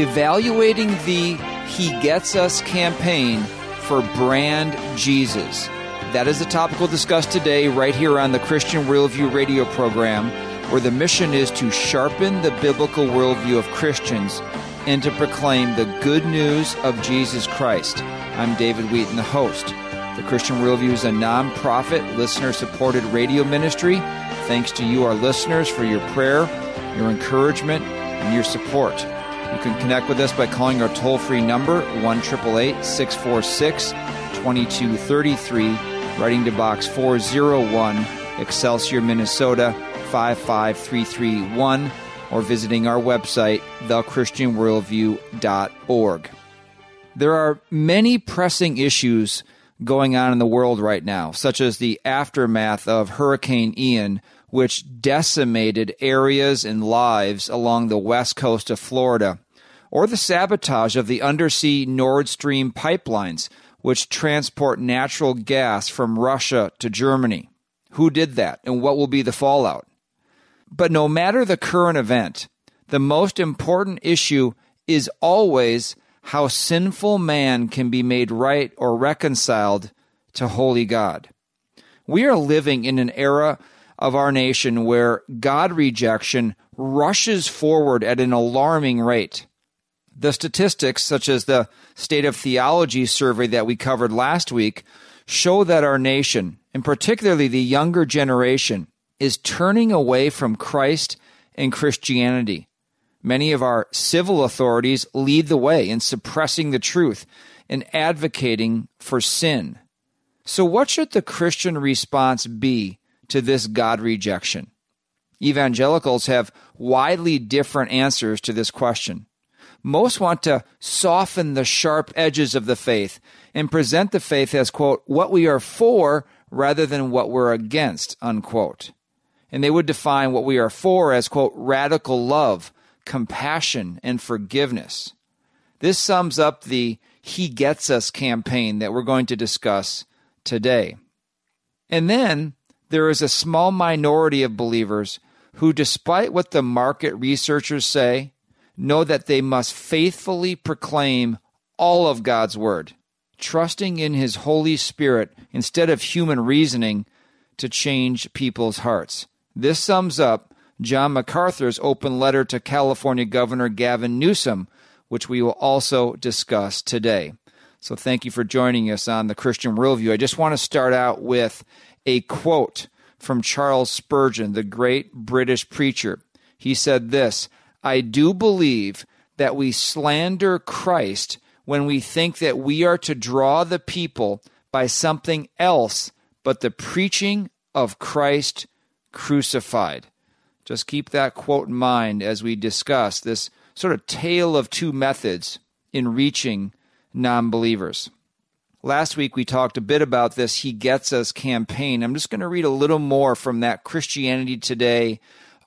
evaluating the He Gets Us campaign for Brand Jesus. That is the topic we'll discuss today, right here on the Christian Worldview radio program, where the mission is to sharpen the biblical worldview of Christians and to proclaim the good news of Jesus Christ. I'm David Wheaton, the host. The Christian Worldview is a non-profit, listener-supported radio ministry. Thanks to you, our listeners, for your prayer, your encouragement, and your support. You can connect with us by calling our toll-free number, 1 646 2233, writing to Box 401, Excelsior, Minnesota 55331 or visiting our website, thechristianworldview.org. There are many pressing issues going on in the world right now, such as the aftermath of Hurricane Ian, which decimated areas and lives along the west coast of Florida, or the sabotage of the undersea Nord Stream pipelines, which transport natural gas from Russia to Germany. Who did that, and what will be the fallout? But no matter the current event, the most important issue is always how sinful man can be made right or reconciled to holy God. We are living in an era of our nation where God rejection rushes forward at an alarming rate. The statistics, such as the State of Theology survey that we covered last week, show that our nation, and particularly the younger generation, is turning away from Christ and Christianity. Many of our civil authorities lead the way in suppressing the truth and advocating for sin. So, what should the Christian response be to this God rejection? Evangelicals have widely different answers to this question. Most want to soften the sharp edges of the faith and present the faith as, quote, what we are for rather than what we're against, unquote and they would define what we are for as, quote, radical love, compassion, and forgiveness. This sums up the He Gets Us campaign that we're going to discuss today. And then there is a small minority of believers who, despite what the market researchers say, know that they must faithfully proclaim all of God's Word, trusting in His Holy Spirit instead of human reasoning to change people's hearts. This sums up John MacArthur's open letter to California Governor Gavin Newsom, which we will also discuss today. So thank you for joining us on the Christian Worldview. I just want to start out with a quote from Charles Spurgeon, the great British preacher. He said this I do believe that we slander Christ when we think that we are to draw the people by something else but the preaching of Christ crucified. Just keep that quote in mind as we discuss this sort of tale of two methods in reaching non believers. Last week we talked a bit about this He Gets Us campaign. I'm just going to read a little more from that Christianity Today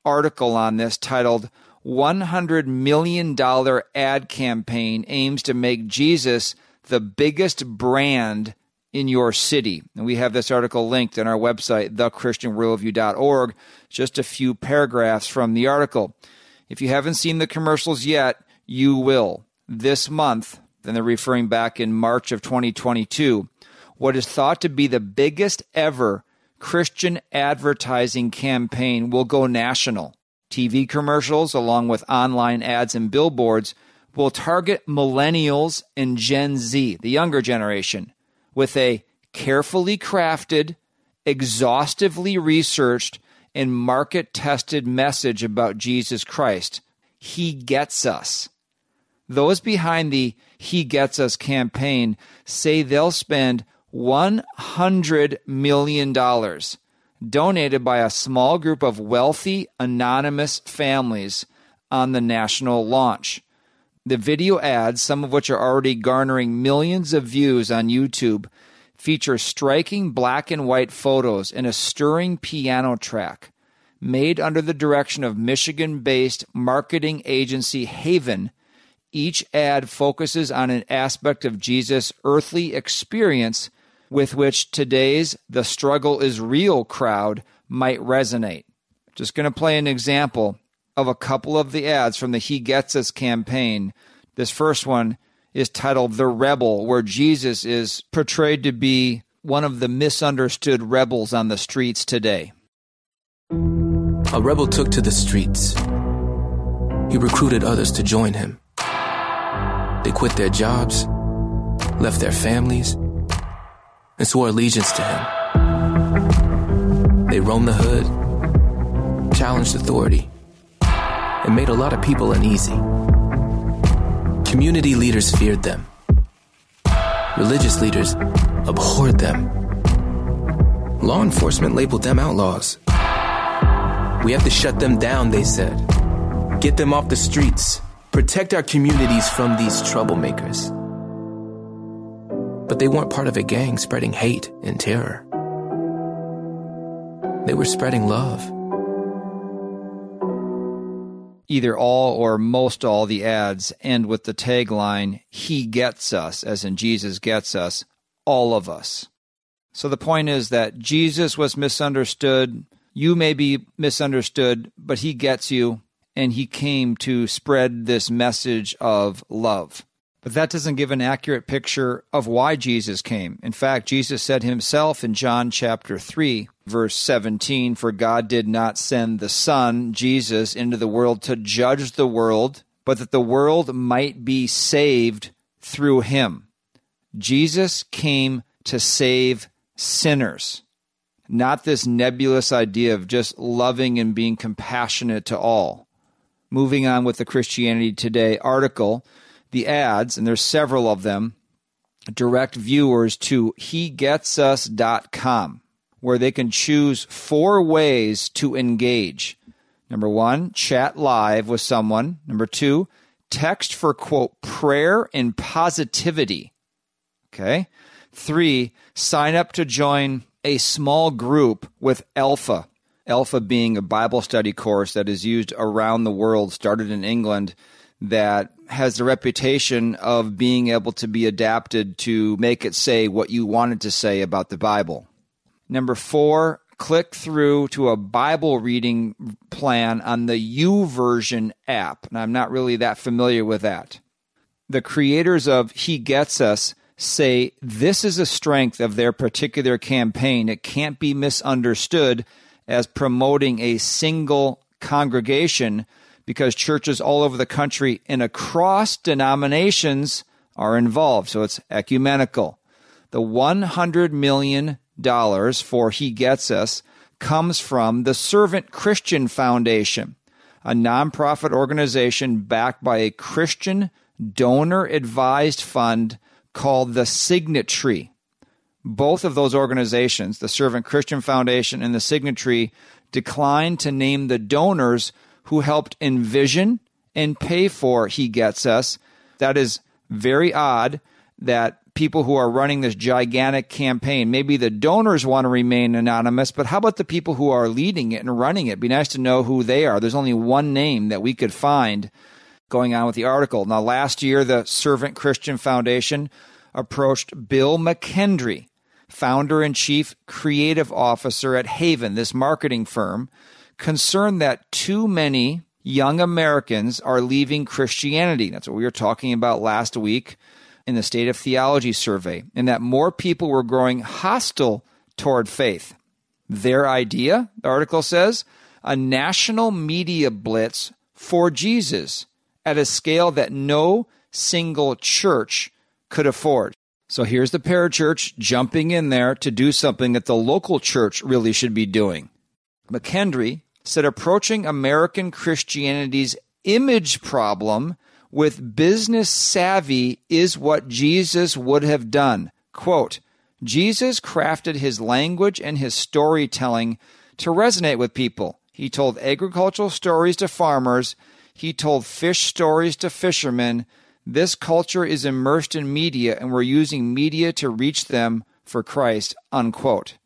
article on this titled $100 million ad campaign aims to make Jesus the biggest brand in your city. And we have this article linked on our website, thechristianworldview.org. Just a few paragraphs from the article. If you haven't seen the commercials yet, you will. This month, then they're referring back in March of 2022, what is thought to be the biggest ever Christian advertising campaign will go national. TV commercials, along with online ads and billboards, will target millennials and Gen Z, the younger generation with a carefully crafted, exhaustively researched, and market tested message about Jesus Christ. He gets us. Those behind the He Gets Us campaign say they'll spend $100 million donated by a small group of wealthy, anonymous families on the national launch. The video ads, some of which are already garnering millions of views on YouTube, feature striking black and white photos and a stirring piano track. Made under the direction of Michigan based marketing agency Haven, each ad focuses on an aspect of Jesus' earthly experience with which today's The Struggle is Real crowd might resonate. Just going to play an example of a couple of the ads from the He Gets Us campaign This first one is titled The Rebel, where Jesus is portrayed to be one of the misunderstood rebels on the streets today. A rebel took to the streets. He recruited others to join him. They quit their jobs, left their families, and swore allegiance to him. They roamed the hood, challenged authority, and made a lot of people uneasy. Community leaders feared them. Religious leaders abhorred them. Law enforcement labeled them outlaws. We have to shut them down, they said. Get them off the streets. Protect our communities from these troublemakers. But they weren't part of a gang spreading hate and terror. They were spreading love. Either all or most all the ads end with the tagline, He gets us, as in Jesus gets us, all of us. So the point is that Jesus was misunderstood. You may be misunderstood, but He gets you, and He came to spread this message of love. But that doesn't give an accurate picture of why Jesus came. In fact, Jesus said himself in John chapter 3, verse 17, For God did not send the Son, Jesus, into the world to judge the world, but that the world might be saved through him. Jesus came to save sinners, not this nebulous idea of just loving and being compassionate to all. Moving on with the Christianity Today article, the ads, and there's several of them, direct viewers to hegetsus.com, where they can choose four ways to engage. Number one, chat live with someone. Number two, text for quote, prayer and positivity. Okay. Three, sign up to join a small group with Alpha. Alpha being a Bible study course that is used around the world, started in England, that has the reputation of being able to be adapted to make it say what you want it to say about the Bible. Number four, click through to a Bible reading plan on the YouVersion app. And I'm not really that familiar with that. The creators of He Gets Us say this is a strength of their particular campaign. It can't be misunderstood as promoting a single congregation because churches all over the country and across denominations are involved. So it's ecumenical. The $100 million for He Gets Us comes from the Servant Christian Foundation, a nonprofit organization backed by a Christian donor advised fund called the Signatry. Both of those organizations, the Servant Christian Foundation and the Signatry, declined to name the donors who helped envision and pay for He Gets Us. That is very odd that people who are running this gigantic campaign, maybe the donors want to remain anonymous, but how about the people who are leading it and running it? It'd be nice to know who they are. There's only one name that we could find going on with the article. Now, last year, the Servant Christian Foundation approached Bill McKendry, founder and chief creative officer at Haven, this marketing firm, concerned that too many young Americans are leaving Christianity. That's what we were talking about last week in the State of Theology survey, and that more people were growing hostile toward faith. Their idea, the article says, a national media blitz for Jesus at a scale that no single church could afford. So here's the parachurch jumping in there to do something that the local church really should be doing. McKendry said approaching American Christianity's image problem with business savvy is what Jesus would have done. Quote, Jesus crafted his language and his storytelling to resonate with people. He told agricultural stories to farmers. He told fish stories to fishermen. This culture is immersed in media, and we're using media to reach them for Christ. Unquote.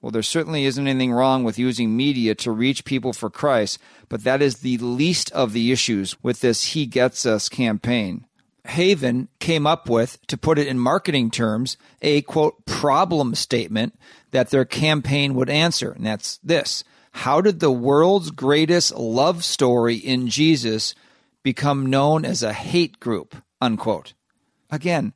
Well, there certainly isn't anything wrong with using media to reach people for Christ, but that is the least of the issues with this He Gets Us campaign. Haven came up with, to put it in marketing terms, a quote problem statement that their campaign would answer. And that's this How did the world's greatest love story in Jesus become known as a hate group? unquote. Again,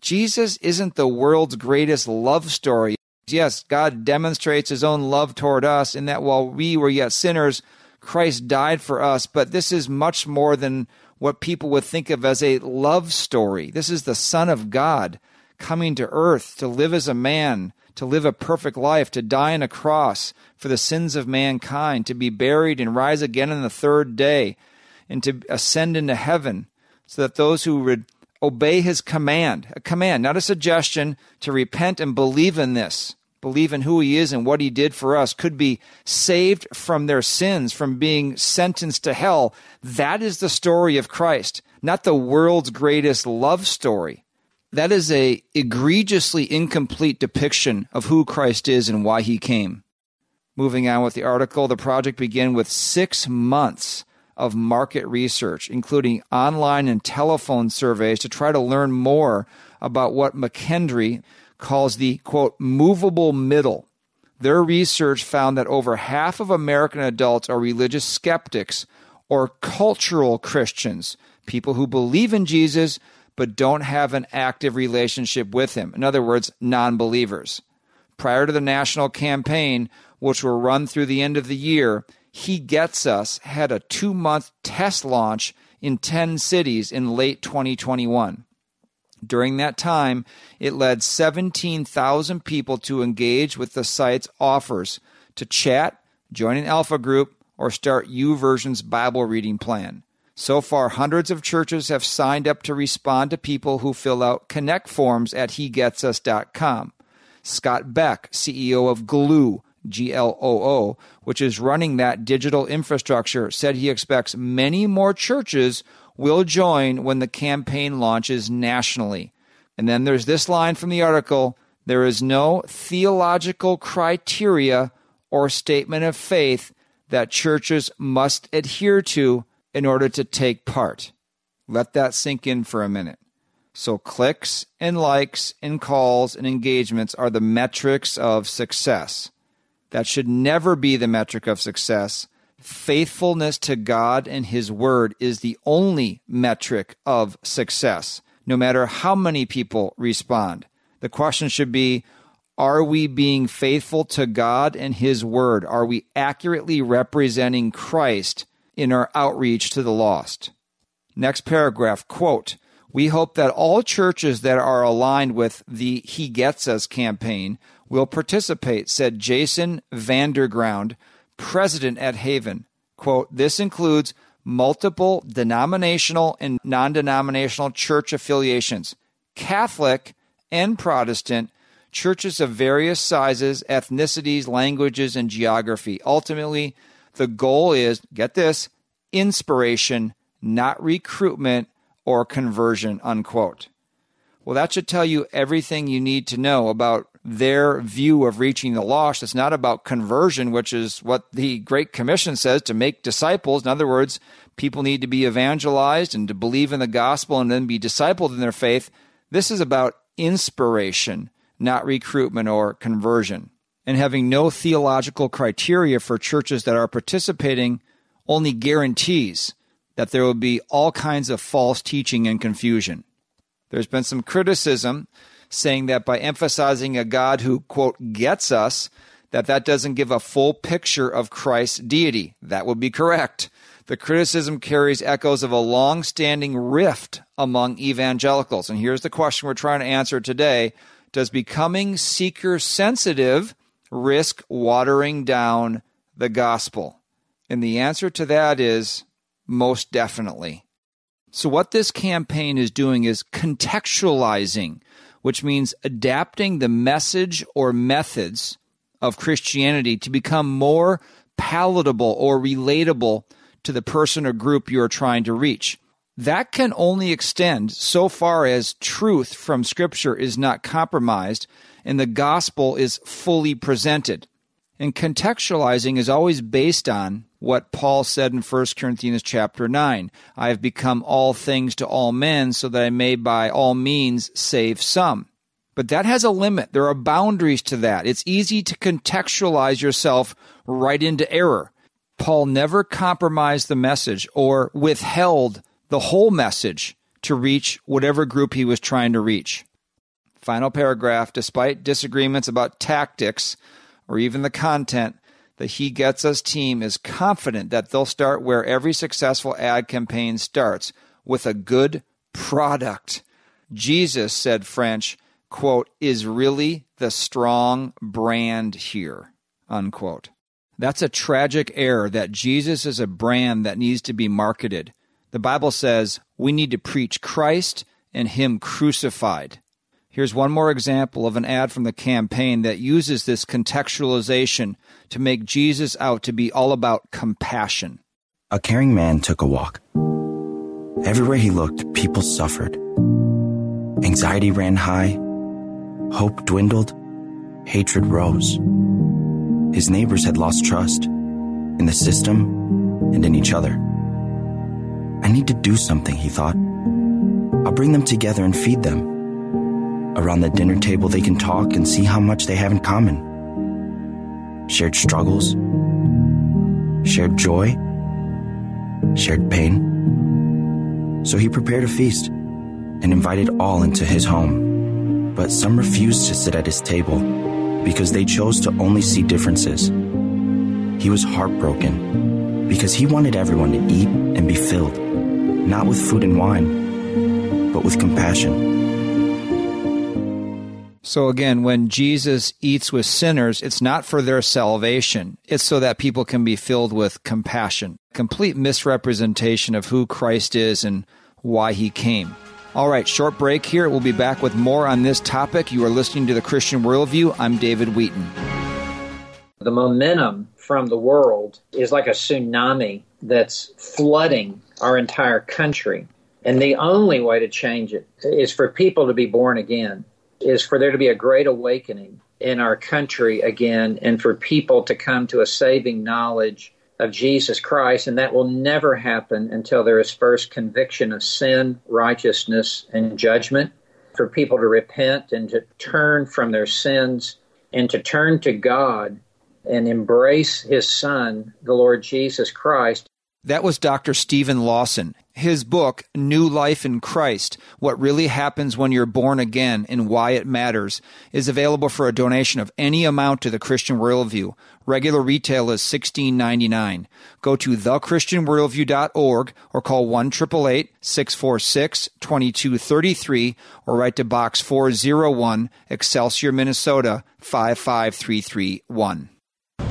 Jesus isn't the world's greatest love story. Yes, God demonstrates his own love toward us in that while we were yet sinners, Christ died for us, but this is much more than what people would think of as a love story. This is the Son of God coming to earth to live as a man, to live a perfect life, to die on a cross for the sins of mankind, to be buried and rise again on the third day, and to ascend into heaven, so that those who would obey his command, a command, not a suggestion, to repent and believe in this, believe in who he is and what he did for us, could be saved from their sins, from being sentenced to hell. That is the story of Christ, not the world's greatest love story. That is a egregiously incomplete depiction of who Christ is and why he came. Moving on with the article, the project began with six months of market research, including online and telephone surveys to try to learn more about what McKendry calls the quote, movable middle. Their research found that over half of American adults are religious skeptics or cultural Christians, people who believe in Jesus but don't have an active relationship with him. In other words, non believers. Prior to the national campaign, which will run through the end of the year, He Gets Us had a two month test launch in 10 cities in late 2021. During that time, it led 17,000 people to engage with the site's offers to chat, join an alpha group, or start YouVersion's Bible reading plan. So far, hundreds of churches have signed up to respond to people who fill out connect forms at hegetsus.com. Scott Beck, CEO of Gloo, which is running that digital infrastructure, said he expects many more churches will join when the campaign launches nationally. And then there's this line from the article there is no theological criteria or statement of faith that churches must adhere to in order to take part. Let that sink in for a minute. So, clicks and likes and calls and engagements are the metrics of success. That should never be the metric of success. Faithfulness to God and His Word is the only metric of success, no matter how many people respond. The question should be Are we being faithful to God and His Word? Are we accurately representing Christ in our outreach to the lost? Next paragraph quote, we hope that all churches that are aligned with the He Gets Us campaign will participate, said Jason Vanderground, president at Haven. Quote, this includes multiple denominational and non denominational church affiliations, Catholic and Protestant, churches of various sizes, ethnicities, languages, and geography. Ultimately, the goal is get this inspiration, not recruitment or conversion, unquote. Well, that should tell you everything you need to know about their view of reaching the lost. It's not about conversion, which is what the Great Commission says to make disciples. In other words, people need to be evangelized and to believe in the gospel and then be discipled in their faith. This is about inspiration, not recruitment or conversion. And having no theological criteria for churches that are participating only guarantees that there will be all kinds of false teaching and confusion. There's been some criticism saying that by emphasizing a God who, quote, gets us, that that doesn't give a full picture of Christ's deity. That would be correct. The criticism carries echoes of a long standing rift among evangelicals. And here's the question we're trying to answer today Does becoming seeker sensitive risk watering down the gospel? And the answer to that is most definitely. So, what this campaign is doing is contextualizing, which means adapting the message or methods of Christianity to become more palatable or relatable to the person or group you are trying to reach. That can only extend so far as truth from Scripture is not compromised and the gospel is fully presented. And contextualizing is always based on what Paul said in 1 Corinthians chapter 9. I have become all things to all men so that I may by all means save some. But that has a limit. There are boundaries to that. It's easy to contextualize yourself right into error. Paul never compromised the message or withheld the whole message to reach whatever group he was trying to reach. Final paragraph Despite disagreements about tactics or even the content, the He Gets Us team is confident that they'll start where every successful ad campaign starts with a good product. Jesus, said French, quote, is really the strong brand here, unquote. That's a tragic error that Jesus is a brand that needs to be marketed. The Bible says we need to preach Christ and Him crucified. Here's one more example of an ad from the campaign that uses this contextualization to make Jesus out to be all about compassion. A caring man took a walk. Everywhere he looked, people suffered. Anxiety ran high, hope dwindled, hatred rose. His neighbors had lost trust in the system and in each other. I need to do something, he thought. I'll bring them together and feed them. Around the dinner table, they can talk and see how much they have in common. Shared struggles, shared joy, shared pain. So he prepared a feast and invited all into his home. But some refused to sit at his table because they chose to only see differences. He was heartbroken because he wanted everyone to eat and be filled, not with food and wine, but with compassion. So again, when Jesus eats with sinners, it's not for their salvation. It's so that people can be filled with compassion. Complete misrepresentation of who Christ is and why he came. All right, short break here. We'll be back with more on this topic. You are listening to the Christian Worldview. I'm David Wheaton. The momentum from the world is like a tsunami that's flooding our entire country. And the only way to change it is for people to be born again is for there to be a great awakening in our country again and for people to come to a saving knowledge of Jesus Christ. And that will never happen until there is first conviction of sin, righteousness, and judgment. For people to repent and to turn from their sins and to turn to God and embrace His Son, the Lord Jesus Christ. That was Dr. Steven Lawson. His book, New Life in Christ What Really Happens When You're Born Again and Why It Matters, is available for a donation of any amount to the Christian Worldview. Regular retail is $16.99. Go to thechristianworldview.org or call 1 888 646 2233 or write to Box 401, Excelsior, Minnesota 55331.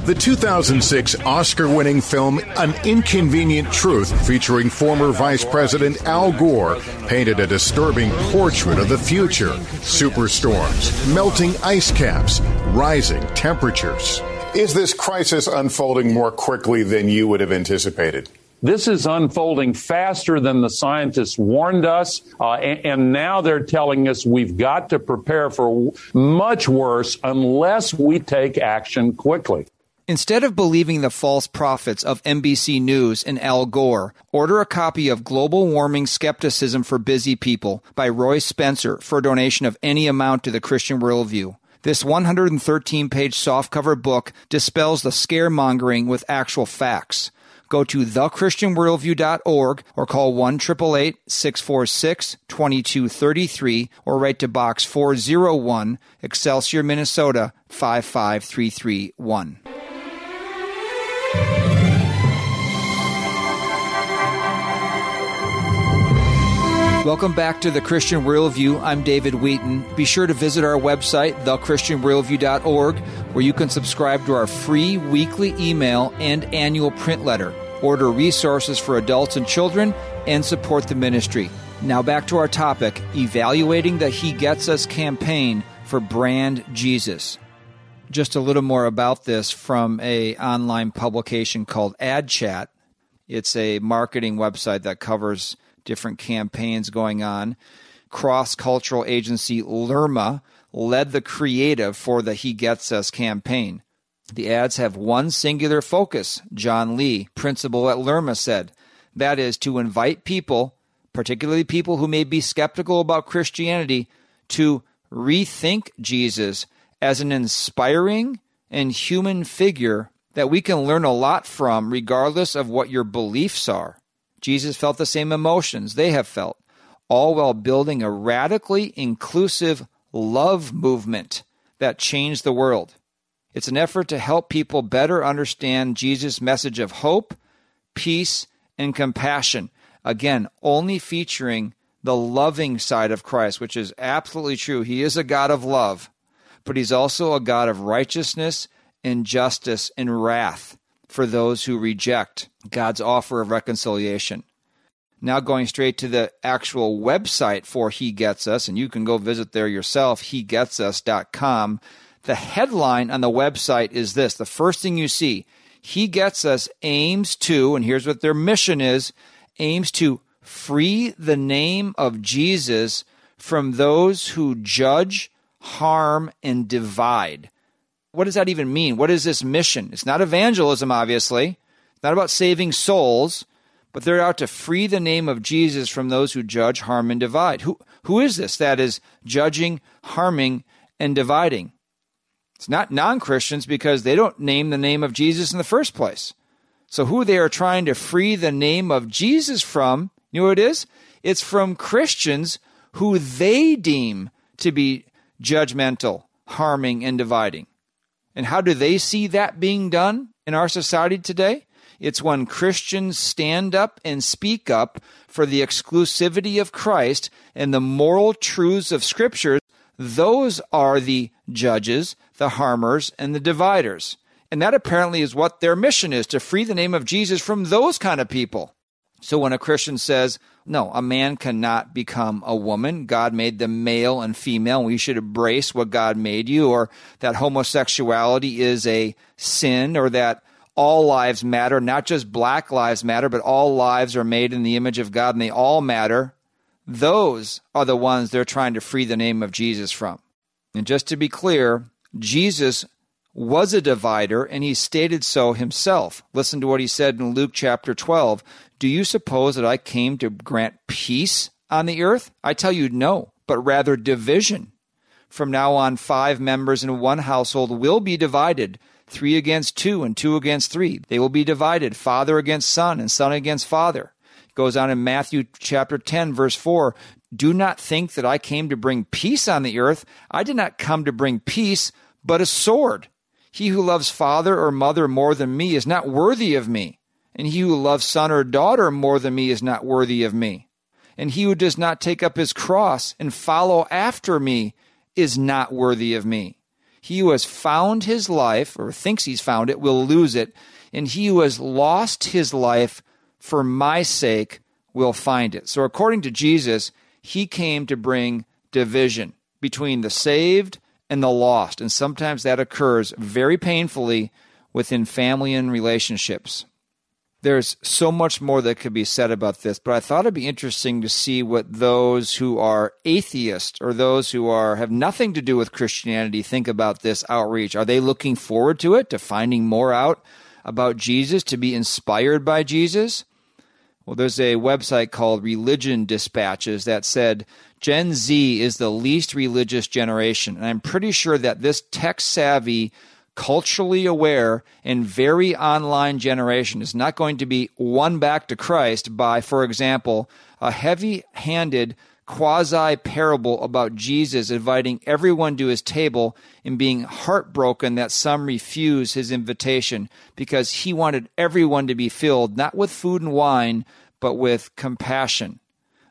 The 2006 Oscar winning film An Inconvenient Truth, featuring former Vice President Al Gore, painted a disturbing portrait of the future superstorms, melting ice caps, rising temperatures. Is this crisis unfolding more quickly than you would have anticipated? This is unfolding faster than the scientists warned us, uh, and, and, now they're telling us we've got to prepare for much worse unless we take action quickly. Instead of believing the false prophets of NBC News and Al Gore, order a copy of Global Warming Skepticism for Busy People by Roy Spencer for a donation of any amount to the Christian Worldview. This 113 page softcover book dispels the scaremongering with actual facts. Go to thechristianworldview.org or call 1 646 2233 or write to Box 401, Excelsior, Minnesota 55331. Welcome back to the Christian Worldview. I'm David Wheaton. Be sure to visit our website, thechristianworldview.org, where you can subscribe to our free weekly email and annual print letter, order resources for adults and children, and support the ministry. Now back to our topic evaluating the He Gets Us campaign for Brand Jesus. Just a little more about this from a online publication called AdChat. It's a marketing website that covers different campaigns going on. Cross cultural agency Lerma led the creative for the He Gets Us campaign. The ads have one singular focus, John Lee, principal at Lerma, said. That is to invite people, particularly people who may be skeptical about Christianity, to rethink Jesus as an inspiring and human figure that we can learn a lot from, regardless of what your beliefs are. Jesus felt the same emotions they have felt. all while building a radically inclusive love movement that changed the world. It's an effort to help people better understand Jesus' message of hope, peace, and compassion. Again, only featuring the loving side of Christ, which is absolutely true. He is a God of love, but he's also a God of righteousness and justice and wrath for those who reject God's offer of reconciliation. Now, going straight to the actual website for He Gets Us, and you can go visit there yourself, hegetsus.com. The headline on the website is this the first thing you see, He Gets Us aims to, and here's what their mission is aims to free the name of Jesus from those who judge, harm, and divide. What does that even mean? What is this mission? It's not evangelism, obviously. It's not about saving souls, but they're out to free the name of Jesus from those who judge, harm, and divide. Who, who is this that is judging, harming, and dividing? It's not non Christians because they don't name the name of Jesus in the first place. So, who they are trying to free the name of Jesus from you know what it is? It's from Christians who they deem to be judgmental, harming, and dividing. And how do they see that being done in our society today? It's when Christians stand up and speak up for the exclusivity of Christ and the moral truths of Scripture. Those are the judges, the harmers, and the dividers. And that apparently is what their mission is to free the name of Jesus from those kind of people. So when a Christian says, no, a man cannot become a woman. God made them male and female. And we should embrace what God made you, or that homosexuality is a sin, or that all lives matter, not just black lives matter, but all lives are made in the image of God and they all matter. Those are the ones they're trying to free the name of Jesus from. And just to be clear, Jesus was a divider, and he stated so himself. Listen to what he said in Luke chapter 12. Do you suppose that I came to grant peace on the earth? I tell you, no, but rather division. From now on, five members in one household will be divided three against two and two against three. They will be divided, father against son and son against father. It goes on in Matthew chapter 10, verse 4. Do not think that I came to bring peace on the earth. I did not come to bring peace, but a sword. He who loves father or mother more than me is not worthy of me, and he who loves son or daughter more than me is not worthy of me. And he who does not take up his cross and follow after me is not worthy of me. He who has found his life, or thinks he's found it, will lose it, and he who has lost his life for my sake will find it. So, according to Jesus, he came to bring division between the saved and the lost. And sometimes that occurs very painfully within family and relationships. There's so much more that could be said about this, but I thought it'd be interesting to see what those who are atheists or those who are have nothing to do with Christianity think about this outreach. Are they looking forward to it, to finding more out about Jesus, to be inspired by Jesus? Well, there's a website called Religion Dispatches that said Gen Z is the least religious generation. And I'm pretty sure that this tech savvy, culturally aware, and very online generation is not going to be won back to Christ by, for example, a heavy handed quasi parable about Jesus inviting everyone to his table and being heartbroken that some refuse his invitation because he wanted everyone to be filled not with food and wine, but with compassion.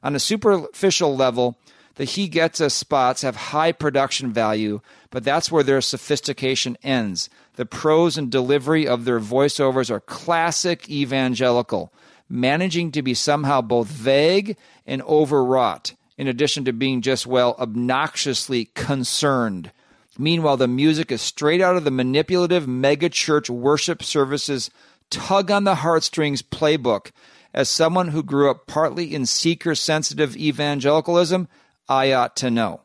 On a superficial level, the He Gets Us spots have high production value, but that's where their sophistication ends. The prose and delivery of their voiceovers are classic evangelical, managing to be somehow both vague and overwrought, in addition to being just, well, obnoxiously concerned. Meanwhile, the music is straight out of the manipulative megachurch worship services tug on the heartstrings playbook as someone who grew up partly in seeker sensitive evangelicalism, I ought to know.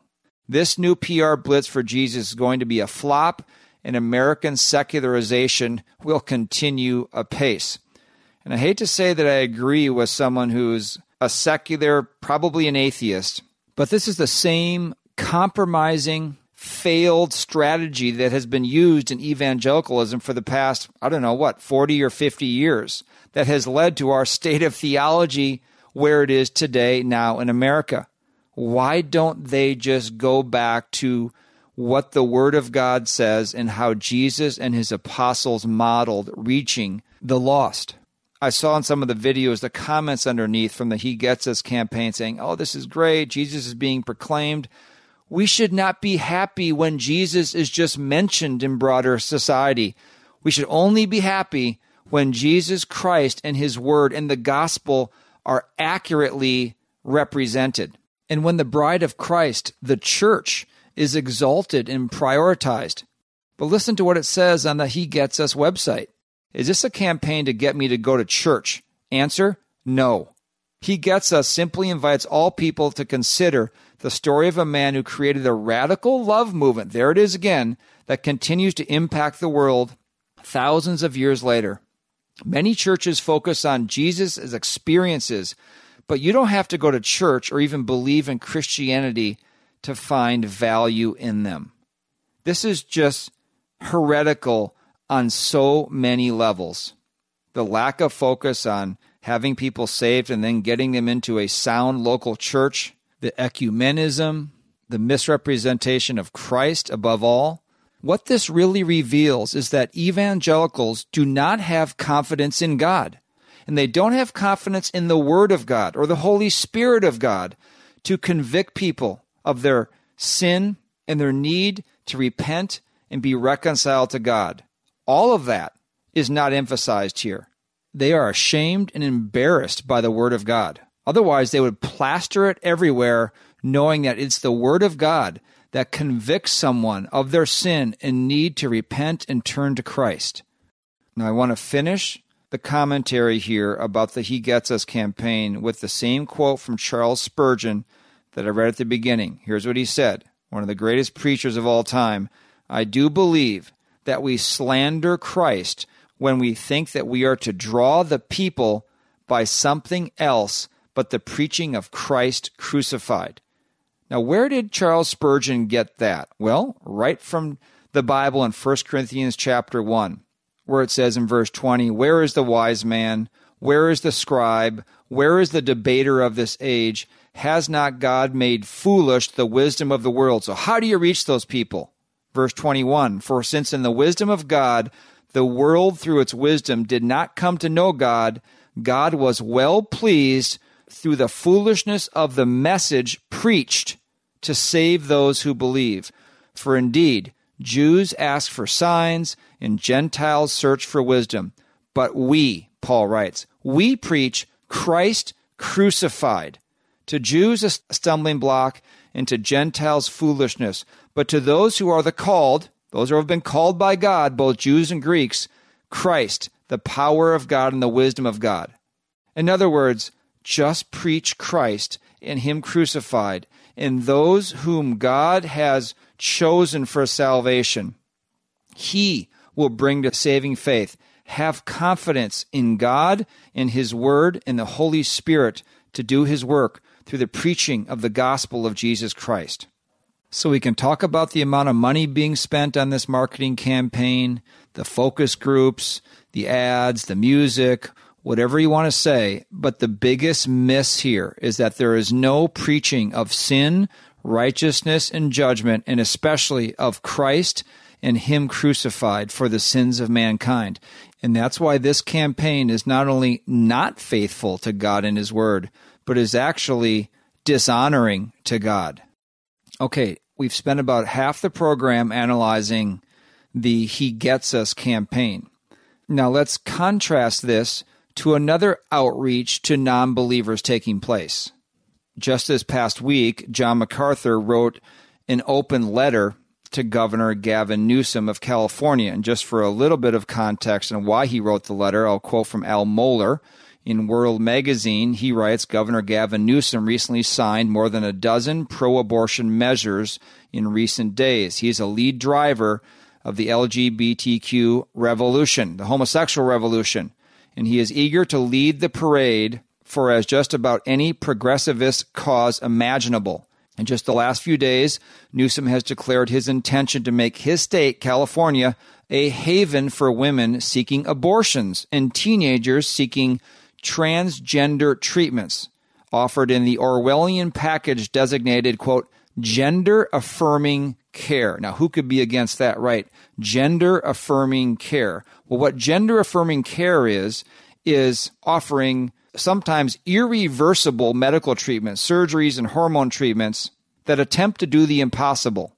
This new PR blitz for Jesus is going to be a flop, and American secularization will continue apace. And I hate to say that I agree with someone who's a secular, probably an atheist, but this is the same compromising, failed strategy that has been used in evangelicalism for the past, I don't know what, 40 or 50 years that has led to our state of theology where it is today now in America. Why don't they just go back to what the Word of God says and how Jesus and his apostles modeled reaching the lost? I saw in some of the videos the comments underneath from the He Gets Us campaign saying, Oh, this is great. Jesus is being proclaimed. We should not be happy when Jesus is just mentioned in broader society. We should only be happy when Jesus Christ and his word and the gospel are accurately represented. And when the bride of Christ, the church, is exalted and prioritized. But listen to what it says on the He Gets Us website. Is this a campaign to get me to go to church? Answer No. He Gets Us simply invites all people to consider the story of a man who created a radical love movement, there it is again, that continues to impact the world thousands of years later. Many churches focus on Jesus' experiences but you don't have to go to church or even believe in Christianity to find value in them. This is just heretical on so many levels. The lack of focus on having people saved and then getting them into a sound local church, the ecumenism, the misrepresentation of Christ above all. What this really reveals is that evangelicals do not have confidence in God and they don't have confidence in the Word of God or the Holy Spirit of God to convict people of their sin and their need to repent and be reconciled to God. All of that is not emphasized here. They are ashamed and embarrassed by the Word of God. Otherwise, they would plaster it everywhere, knowing that it's the Word of God that convicts someone of their sin and need to repent and turn to Christ. Now, I want to finish the commentary here about the He Gets Us campaign with the same quote from Charles Spurgeon that I read at the beginning. Here's what he said one of the greatest preachers of all time. I do believe that we slander Christ when we think that we are to draw the people by something else but the preaching of Christ crucified. Now, where did Charles Spurgeon get that? Well, right from the Bible in 1 Corinthians chapter 1 where it says in verse 20, Where is the wise man? Where is the scribe? Where is the debater of this age? Has not God made foolish the wisdom of the world? So, how do you reach those people? Verse 21 For since in the wisdom of God, the world through its wisdom did not come to know God, God was well pleased through the foolishness of the message preached to save those who believe. For indeed, Jews ask for signs and Gentiles search for wisdom. But we, Paul writes, we preach Christ crucified. To Jews, a stumbling block, and to Gentiles, foolishness. But to those who are the called, those who have been called by God, both Jews and Greeks, Christ, the power of God and the wisdom of God. In other words, just preach Christ and Him crucified, and those whom God has chosen for salvation. He will bring to saving faith. Have confidence in God, in His Word, in the Holy Spirit to do His work through the preaching of the gospel of Jesus Christ. So we can talk about the amount of money being spent on this marketing campaign, the focus groups, the ads, the music, whatever you want to say. But the biggest miss here is that there is no preaching of sin, righteousness, and judgment, and especially of Christ and Him crucified for the sins of mankind. And that's why this campaign is not only not faithful to God and His Word, but is actually dishonoring to God. Okay, we've spent about half the program analyzing the He Gets Us campaign. Now let's contrast this to another outreach to non believers taking place. Just this past week, John MacArthur wrote an open letter to Governor Gavin Newsom of California. And just for a little bit of context on why he wrote the letter, I'll quote from Al Mohler. In World Magazine, he writes Governor Gavin Newsom recently signed more than a dozen pro abortion measures in recent days. He is a lead driver of the LGBTQ revolution, the homosexual revolution, and he is eager to lead the parade for as just about any progressivist cause imaginable. In just the last few days, Newsom has declared his intention to make his state, California, a haven for women seeking abortions and teenagers seeking transgender treatments. offered in the Orwellian package designated, quote, gender affirming care. Now, who could be against that, right? Gender affirming care. Well, what gender affirming care is, is offering sometimes irreversible medical treatments, surgeries, and hormone treatments that attempt to do the impossible,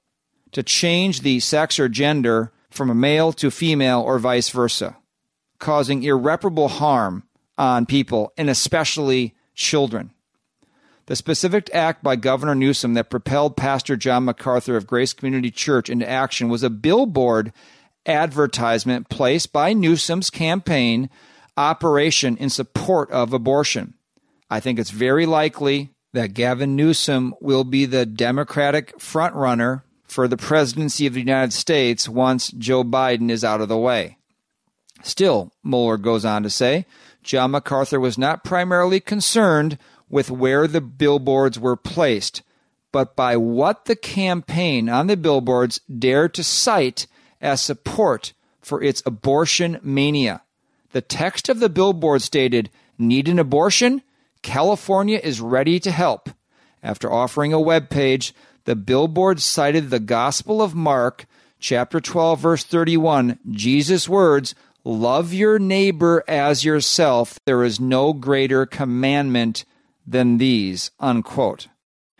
to change the sex or gender from a male to female or vice versa, causing irreparable harm on people and especially children. The specific act by Governor Newsom that propelled Pastor John MacArthur of Grace Community Church into action was a billboard advertisement placed by Newsom's campaign operation in support of abortion. I think it's very likely that Gavin Newsom will be the Democratic frontrunner for the presidency of the United States once Joe Biden is out of the way. Still, Mohler goes on to say, John MacArthur was not primarily concerned with where the billboards were placed, but by what the campaign on the billboards dared to cite as support for its abortion mania. The text of the billboard stated, Need an abortion? California is ready to help. After offering a web page, the billboard cited the Gospel of Mark, chapter 12, verse 31, Jesus' words, Love your neighbor as yourself. There is no greater commandment than these, unquote.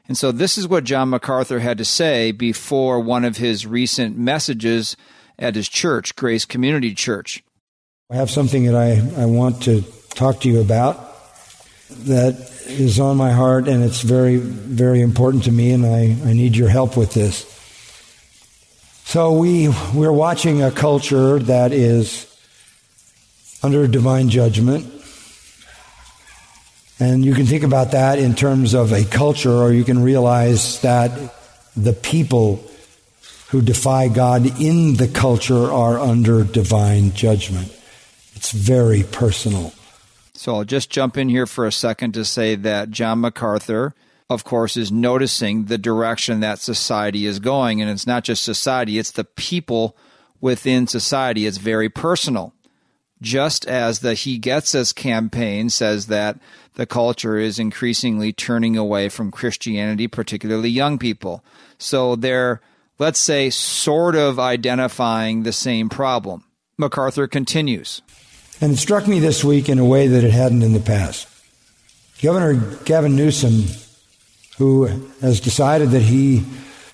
And so this is what John MacArthur had to say before one of his recent messages at his church, Grace Community Church. I have something that I, I want to talk to you about that is on my heart and it's very, very important to me and I, I need your help with this. So we, we're watching a culture that is under divine judgment and you can think about that in terms of a culture, or you can realize that the people who defy God in the culture are under divine judgment. It's very personal. So I'll just jump in here for a second to say that John MacArthur, of course, is noticing the direction that society is going. And it's not just society, it's the people within society. It's very personal just as the He Gets Us campaign says that the culture is increasingly turning away from Christianity, particularly young people. So they're, let's say, sort of identifying the same problem. MacArthur continues. And it struck me this week in a way that it hadn't in the past. Governor Gavin Newsom, who has decided that he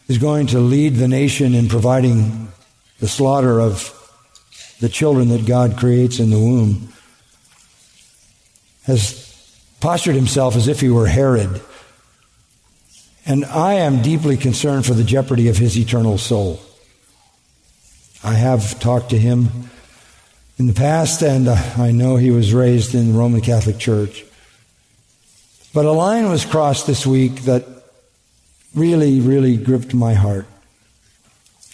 is going to lead the nation in providing the slaughter of the children that God creates in the womb, has postured himself as if he were Herod. And I am deeply concerned for the jeopardy of his eternal soul. I have talked to him in the past, and uh, I know he was raised in the Roman Catholic Church. But a line was crossed this week that really, really gripped my heart.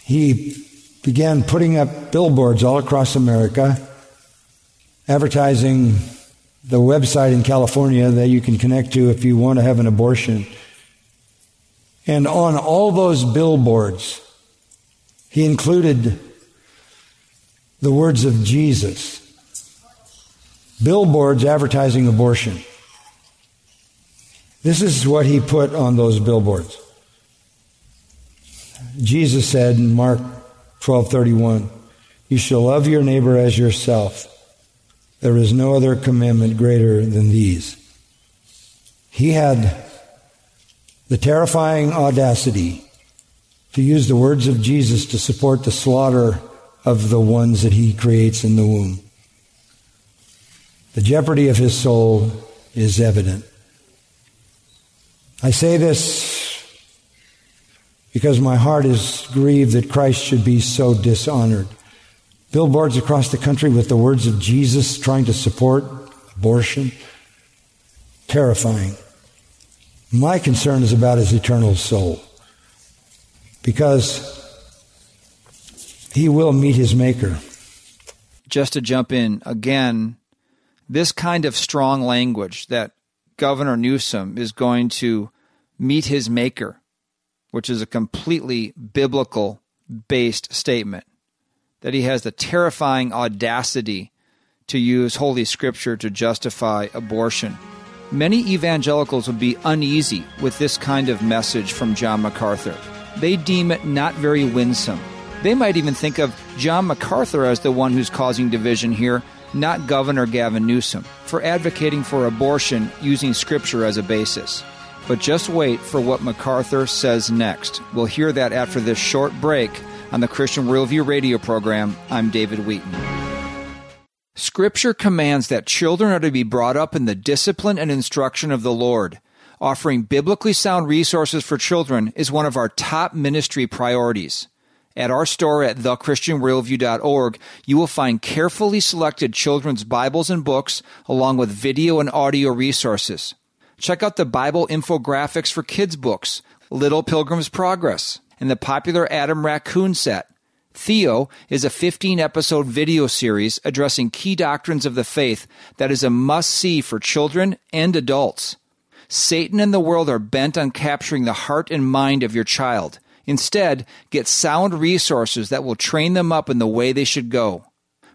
He began putting up billboards all across America, advertising the website in California that you can connect to if you want to have an abortion. And on all those billboards, he included the words of Jesus. Billboards advertising abortion. This is what he put on those billboards. Jesus said in Mark 12:31 You shall love your neighbor as yourself. There is no other commandment greater than these. He had the terrifying audacity to use the words of Jesus to support the slaughter of the ones that he creates in the womb. The jeopardy of his soul is evident. I say this because my heart is grieved that Christ should be so dishonored. Billboards across the country with the words of Jesus trying to support abortion. Terrifying. My concern is about his eternal soul. Because he will meet his maker. Just to jump in again, this kind of strong language that Governor Newsom is going to meet his maker which is a completely biblical based statement, that he has the terrifying audacity to use Holy Scripture to justify abortion. Many evangelicals would be uneasy with this kind of message from John MacArthur. They deem it not very winsome. They might even think of John MacArthur as the one who's causing division here, not Governor Gavin Newsom, for advocating for abortion using Scripture as a basis. But just wait for what MacArthur says next. We'll hear that after this short break on the Christian Worldview radio program. I'm David Wheaton. Scripture commands that children are to be brought up in the discipline and instruction of the Lord. Offering biblically sound resources for children is one of our top ministry priorities. At our store at thechristianworldview.org, you will find carefully selected children's Bibles and books, along with video and audio resources. Check out the Bible infographics for kids' books, Little Pilgrim's Progress, and the popular Adam Raccoon set. Theo is a 15 episode video series addressing key doctrines of the faith that is a must see for children and adults. Satan and the world are bent on capturing the heart and mind of your child. Instead, get sound resources that will train them up in the way they should go.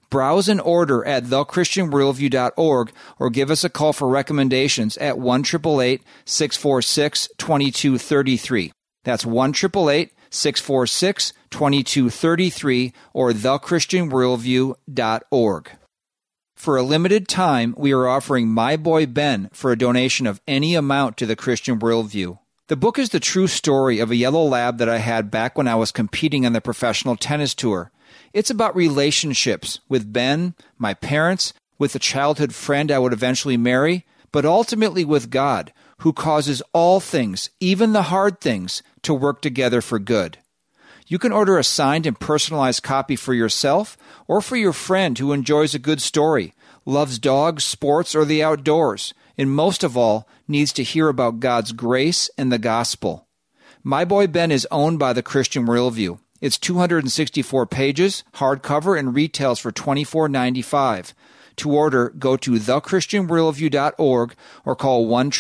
Browse and order at thechristianworldview.org or give us a call for recommendations at 1 646 2233. That's 1 646 2233 or thechristianworldview.org. For a limited time, we are offering My Boy Ben for a donation of any amount to the Christian Worldview. The book is the true story of a yellow lab that I had back when I was competing on the professional tennis tour. It's about relationships with Ben, my parents, with the childhood friend I would eventually marry, but ultimately with God, who causes all things, even the hard things, to work together for good. You can order a signed and personalized copy for yourself or for your friend who enjoys a good story, loves dogs, sports, or the outdoors, and most of all, needs to hear about God's grace and the gospel. My Boy Ben is owned by the Christian Worldview. It's 264 pages, hardcover, and retails for $24.95. To order, go to thechristianworldview.org or call 1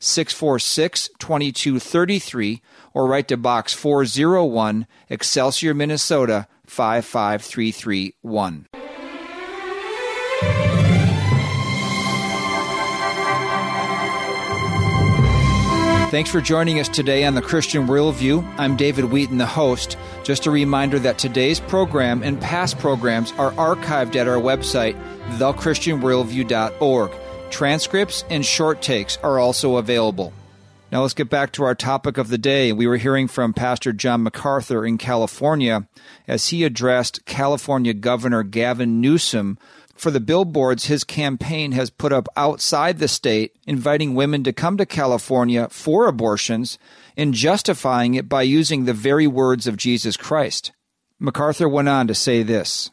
646 2233 or write to Box 401, Excelsior, Minnesota 55331. Thanks for joining us today on the Christian Worldview. I'm David Wheaton, the host. Just a reminder that today's program and past programs are archived at our website, thechristianworldview.org. Transcripts and short takes are also available. Now let's get back to our topic of the day. We were hearing from Pastor John MacArthur in California as he addressed California Governor Gavin Newsom for the billboards his campaign has put up outside the state, inviting women to come to California for abortions and justifying it by using the very words of Jesus Christ. MacArthur went on to say this.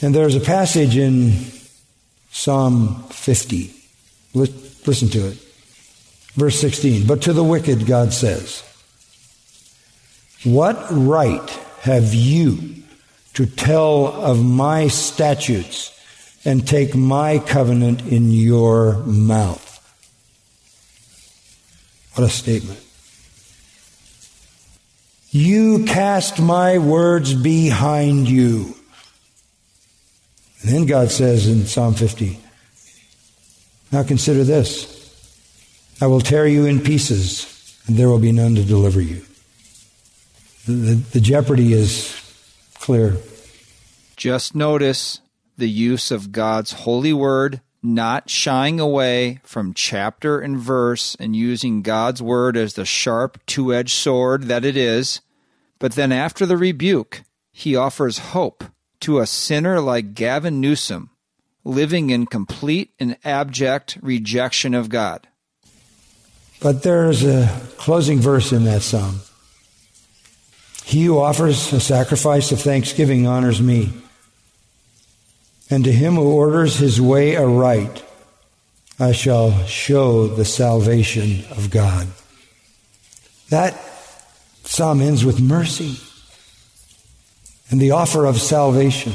And there's a passage in Psalm 50. Listen to it. Verse 16. But to the wicked, God says, What right have you to tell of my statutes and take my covenant in your mouth. What a statement. You cast my words behind you. And then God says in Psalm 50, Now consider this I will tear you in pieces, and there will be none to deliver you. The, the, the jeopardy is clear. Just notice the use of God's holy word, not shying away from chapter and verse and using God's word as the sharp two edged sword that it is. But then after the rebuke, he offers hope to a sinner like Gavin Newsom, living in complete and abject rejection of God. But there's a closing verse in that psalm. He who offers a sacrifice of thanksgiving honors me and to him who orders his way aright, I shall show the salvation of God. That psalm ends with mercy and the offer of salvation.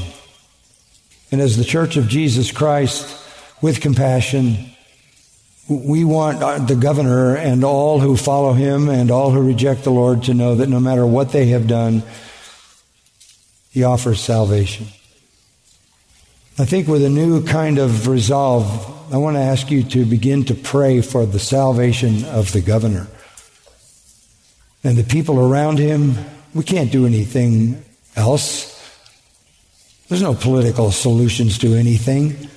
And as the Church of Jesus Christ, with compassion, we want the governor and all who follow him and all who reject the Lord to know that no matter what they have done, he offers salvation. I think with a new kind of resolve, I want to ask you to begin to pray for the salvation of the governor and the people around him. We can't do anything else. There's no political solutions to anything.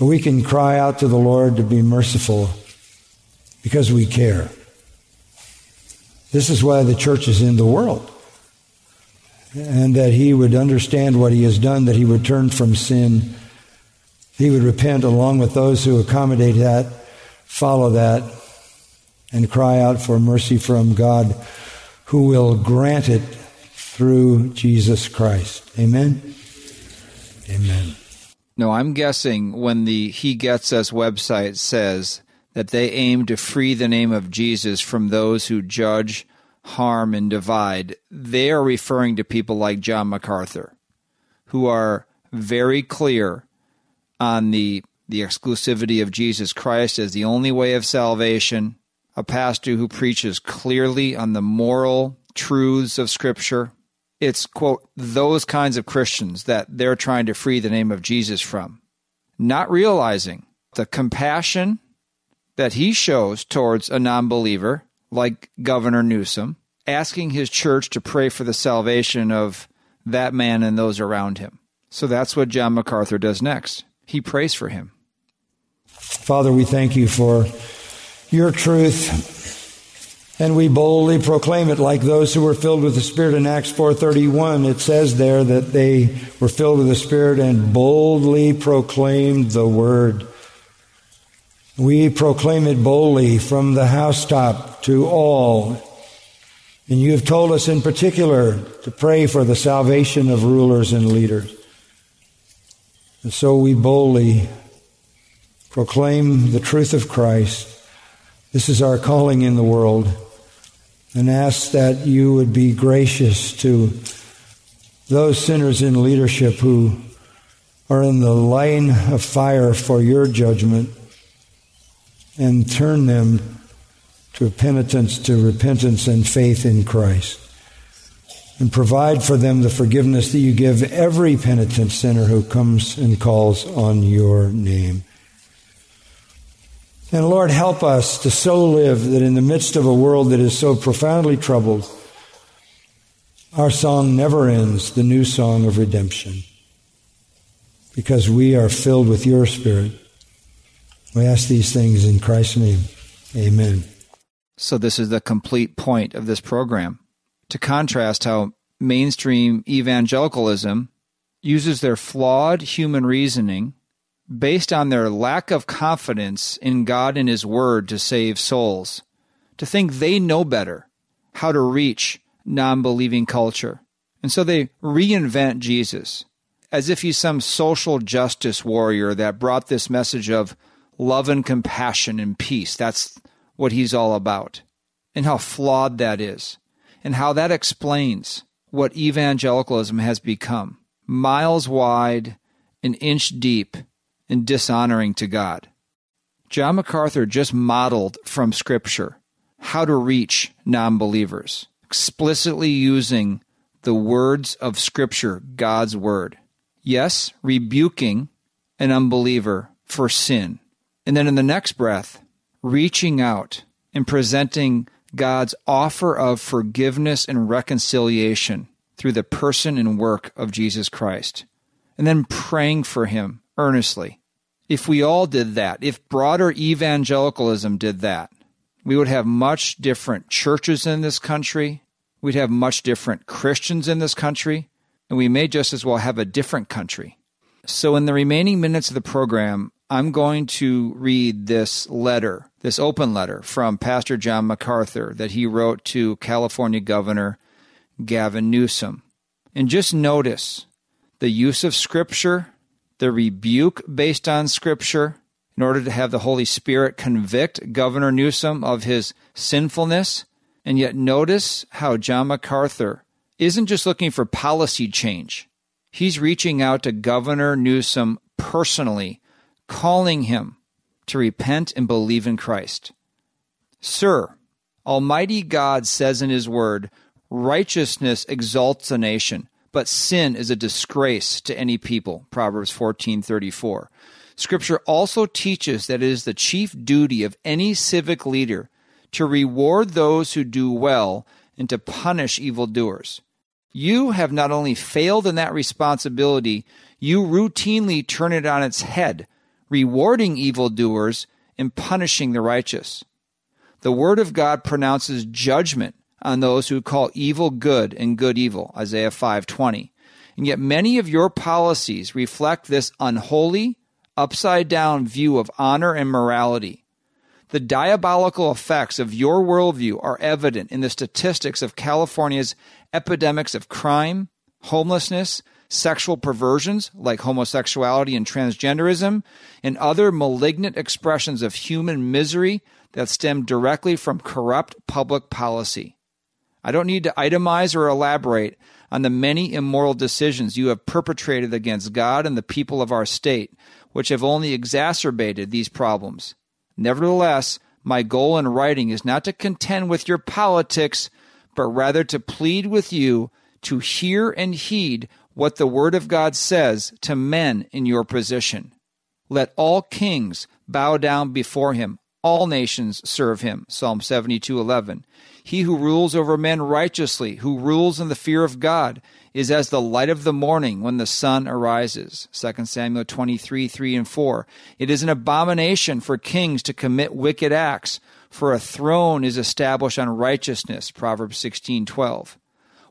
But we can cry out to the Lord to be merciful because we care. This is why the church is in the world. And that he would understand what he has done, that he would turn from sin. He would repent along with those who accommodate that, follow that, and cry out for mercy from God who will grant it through Jesus Christ. Amen? Amen. No, I'm guessing when the He Gets Us website says that they aim to free the name of Jesus from those who judge, harm, and divide, they are referring to people like John MacArthur, who are very clear on the, the exclusivity of Jesus Christ as the only way of salvation, a pastor who preaches clearly on the moral truths of Scripture, it's, quote, those kinds of Christians that they're trying to free the name of Jesus from, not realizing the compassion that he shows towards a non believer like Governor Newsom, asking his church to pray for the salvation of that man and those around him. So that's what John MacArthur does next. He prays for him. Father, we thank you for your truth and we boldly proclaim it like those who were filled with the Spirit in Acts 4:31 it says there that they were filled with the Spirit and boldly proclaimed the word we proclaim it boldly from the housetop to all. And you have told us in particular to pray for the salvation of rulers and leaders. And so we boldly proclaim the truth of Christ. This is our calling in the world and ask that you would be gracious to those sinners in leadership who are in the line of fire for your judgment and turn them to penitence, to repentance and faith in Christ. And provide for them the forgiveness that you give every penitent sinner who comes and calls on your name. And Lord, help us to so live that in the midst of a world that is so profoundly troubled, our song never ends, the new song of redemption, because we are filled with your Spirit. We ask these things in Christ's name. Amen. So, this is the complete point of this program to contrast how mainstream evangelicalism uses their flawed human reasoning based on their lack of confidence in God and His Word to save souls, to think they know better how to reach non believing culture. And so they reinvent Jesus as if he's some social justice warrior that brought this message of love and compassion and peace. That's what he's all about. And how flawed that is. And how that explains what evangelicalism has become miles wide, an inch deep, and dishonoring to God. John MacArthur just modeled from Scripture how to reach non believers, explicitly using the words of Scripture, God's Word. Yes, rebuking an unbeliever for sin. And then in the next breath, reaching out and presenting God's offer of forgiveness and reconciliation through the person and work of Jesus Christ. And then praying for him earnestly if we all did that, if broader evangelicalism did that, we would have much different churches in this country. We'd have much different Christians in this country. And we may just as well have a different country. So, in the remaining minutes of the program, I'm going to read this letter, this open letter from Pastor John MacArthur that he wrote to California Governor Gavin Newsom. And just notice the use of Scripture the rebuke based on Scripture in order to have the Holy Spirit convict Governor Newsom of his sinfulness. And yet, notice how John MacArthur isn't just looking for policy change, he's reaching out to Governor Newsom personally, calling him to repent and believe in Christ. Sir, Almighty God says in His Word, righteousness exalts a nation, but sin is a disgrace to any people. Proverbs 14:34. Scripture also teaches that it is the chief duty of any civic leader to reward those who do well and to punish evildoers. You have not only failed in that responsibility, you routinely turn it on its head, rewarding evildoers and punishing the righteous. The Word of God pronounces judgment on those who call evil good and good evil, Isaiah 5:20. And yet many of your policies reflect this unholy, upside down view of honor and morality. The diabolical effects of your worldview are evident in the statistics of California's epidemics of crime, homelessness, sexual perversions like homosexuality and transgenderism, and other malignant expressions of human misery that stem directly from corrupt public policy. I don't need to itemize or elaborate on the many immoral decisions you have perpetrated against God and the people of our state, which have only exacerbated these problems. Nevertheless, my goal in writing is not to contend with your politics, but rather to plead with you to hear and heed what the Word of God says to men in your position. Let all kings bow down before him, all nations serve him. Psalm 72:11. He who rules over men righteously, who rules in the fear of God, is as the light of the morning when the sun arises. 2 Samuel 23, 3 and 4. It is an abomination for kings to commit wicked acts, for a throne is established on righteousness. Proverbs 16, 12.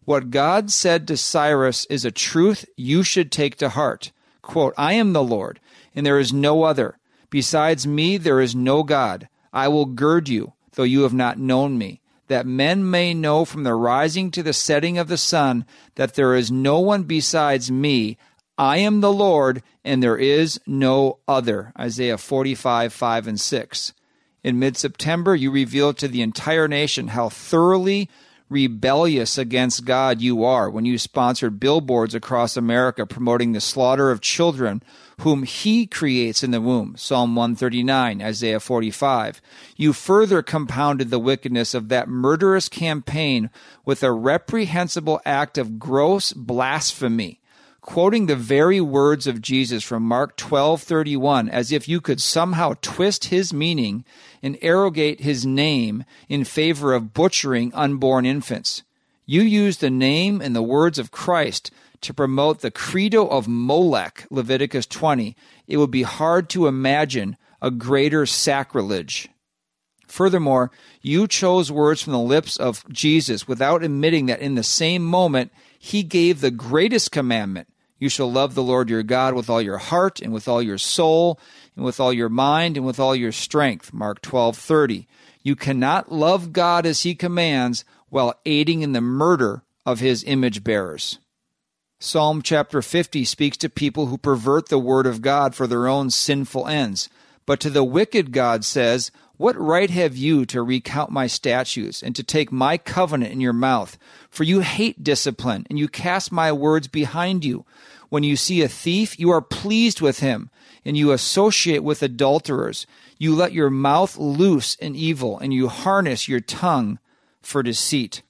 What God said to Cyrus is a truth you should take to heart. Quote, I am the Lord, and there is no other. Besides me, there is no God. I will gird you, though you have not known me that men may know from the rising to the setting of the sun that there is no one besides me. I am the Lord, and there is no other. Isaiah 45, 5 and 6. In mid September, you revealed to the entire nation how thoroughly rebellious against God you are when you sponsored billboards across America promoting the slaughter of children whom he creates in the womb. Psalm 139, Isaiah 45. You further compounded the wickedness of that murderous campaign with a reprehensible act of gross blasphemy quoting the very words of Jesus from Mark 12:31 as if you could somehow twist his meaning and arrogate his name in favor of butchering unborn infants. You use the name and the words of Christ to promote the credo of Molech, Leviticus 20. It would be hard to imagine a greater sacrilege. Furthermore, you chose words from the lips of Jesus without admitting that in the same moment he gave the greatest commandment. You shall love the Lord your God with all your heart and with all your soul and with all your mind and with all your strength. Mark 12:30. You cannot love God as he commands while aiding in the murder of his image bearers. Psalm chapter 50 speaks to people who pervert the word of God for their own sinful ends. But to the wicked, God says, What right have you to recount my statutes and to take my covenant in your mouth? For you hate discipline, and you cast my words behind you. When you see a thief, you are pleased with him, and you associate with adulterers. You let your mouth loose in evil, and you harness your tongue for deceit.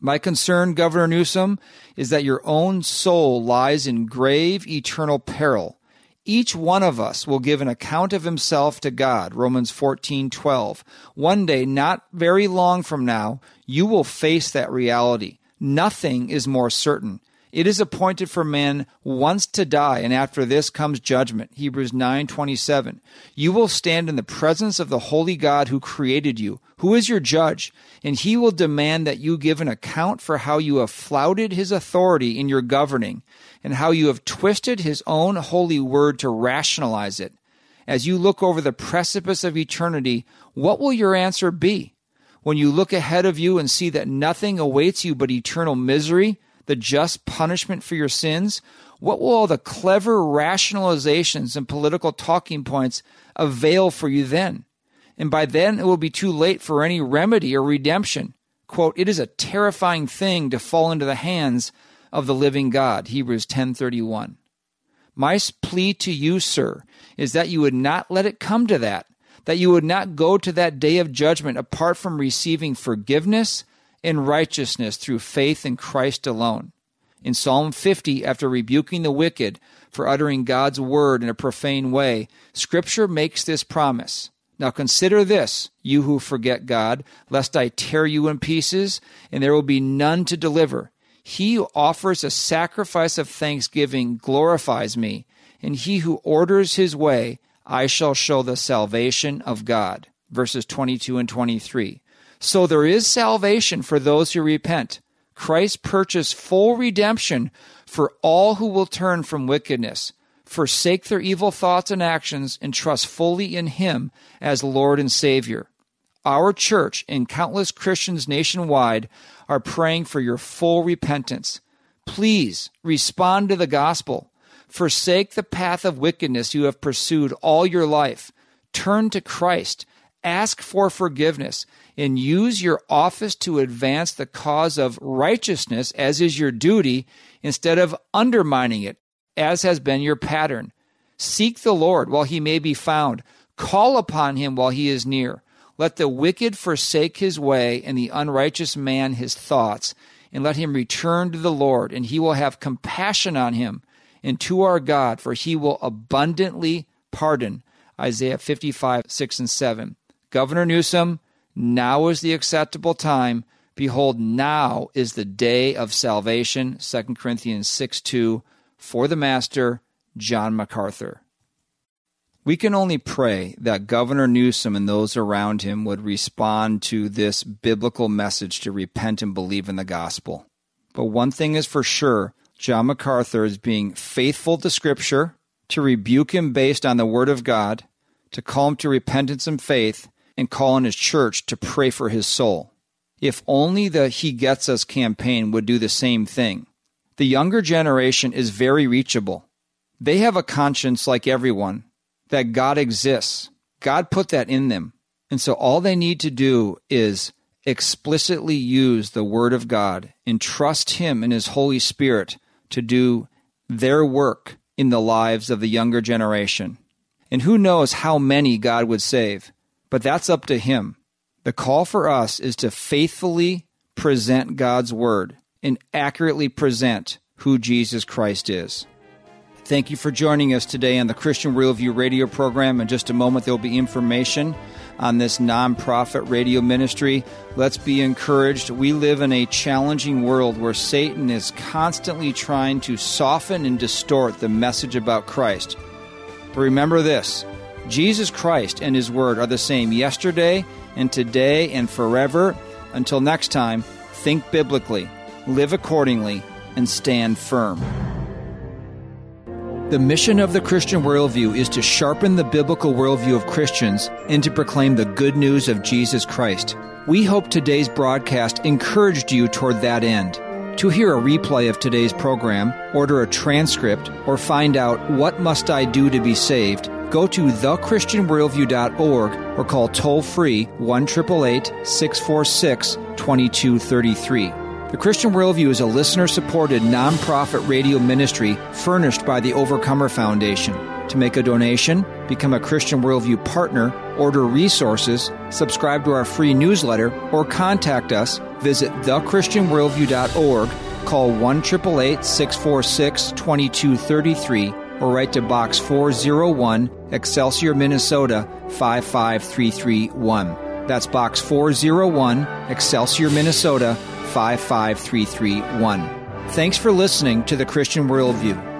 My concern, Governor Newsom, is that your own soul lies in grave, eternal peril each one of us will give an account of himself to God. Romans 14:12. One day, not very long from now, you will face that reality. Nothing is more certain. It is appointed for man once to die, and after this comes judgment. Hebrews 9:27. You will stand in the presence of the holy God who created you, who is your judge, and he will demand that you give an account for how you have flouted his authority in your governing, and how you have twisted his own holy word to rationalize it. As you look over the precipice of eternity, what will your answer be? When you look ahead of you and see that nothing awaits you but eternal misery, the just punishment for your sins? What will all the clever rationalizations and political talking points avail for you then? And by then it will be too late for any remedy or redemption. Quote, it is a terrifying thing to fall into the hands of the living God. Hebrews 10:31. My plea to you, sir, is that you would not let it come to that, that you would not go to that day of judgment apart from receiving forgiveness and righteousness through faith in Christ alone. In Psalm 50, after rebuking the wicked for uttering God's word in a profane way, Scripture makes this promise. Now consider this, you who forget God, lest I tear you in pieces, and there will be none to deliver. He who offers a sacrifice of thanksgiving glorifies me, and he who orders his way, I shall show the salvation of God. Verses 22 and 23. So there is salvation for those who repent. Christ purchased full redemption for all who will turn from wickedness, forsake their evil thoughts and actions, and trust fully in Him as Lord and Savior. Our church and countless Christians nationwide are praying for your full repentance. Please respond to the gospel. Forsake the path of wickedness you have pursued all your life. Turn to Christ. Ask for forgiveness and use your office to advance the cause of righteousness as is your duty instead of undermining it as has been your pattern. Seek the Lord while he may be found. Call upon him while he is near. Let the wicked forsake his way, and the unrighteous man his thoughts, and let him return to the Lord, and he will have compassion on him, and to our God, for he will abundantly pardon. Isaiah 55, 6 and 7. Governor Newsom, now is the acceptable time. Behold, now is the day of salvation. 2 Corinthians 6 2. For the Master, John MacArthur. We can only pray that Governor Newsom and those around him would respond to this biblical message to repent and believe in the gospel. But one thing is for sure John MacArthur is being faithful to Scripture, to rebuke him based on the Word of God, to call him to repentance and faith, and call on his church to pray for his soul. If only the He Gets Us campaign would do the same thing. The younger generation is very reachable. They have a conscience like everyone that God exists. God put that in them. And so all they need to do is explicitly use the Word of God and trust Him and His Holy Spirit to do their work in the lives of the younger generation. And who knows how many God would save, but that's up to Him. The call for us is to faithfully present God's Word and accurately present who Jesus Christ is. Thank you for joining us today on the Christian Worldview radio program. In just a moment, there will be information on this nonprofit radio ministry. Let's be encouraged. We live in a challenging world where Satan is constantly trying to soften and distort the message about Christ. But remember this Jesus Christ and His Word are the same yesterday and today and forever. Until next time, think biblically, live accordingly, and stand firm. The mission of the Christian worldview is to sharpen the biblical worldview of Christians and to proclaim the good news of Jesus Christ. We hope today's broadcast encouraged you toward that end. To hear a replay of today's program, order a transcript, or find out what must I do to be saved, go to thechristianworldview.org or call toll free 1 646 2233. The Christian Worldview is a listener supported nonprofit radio ministry furnished by the Overcomer Foundation. To make a donation, become a Christian Worldview partner, order resources, subscribe to our free newsletter, or contact us, visit thechristianworldview.org, call 1 646 2233, or write to Box 401, Excelsior, Minnesota 55331. That's Box 401, Excelsior, Minnesota 55331. Thanks for listening to the Christian Worldview.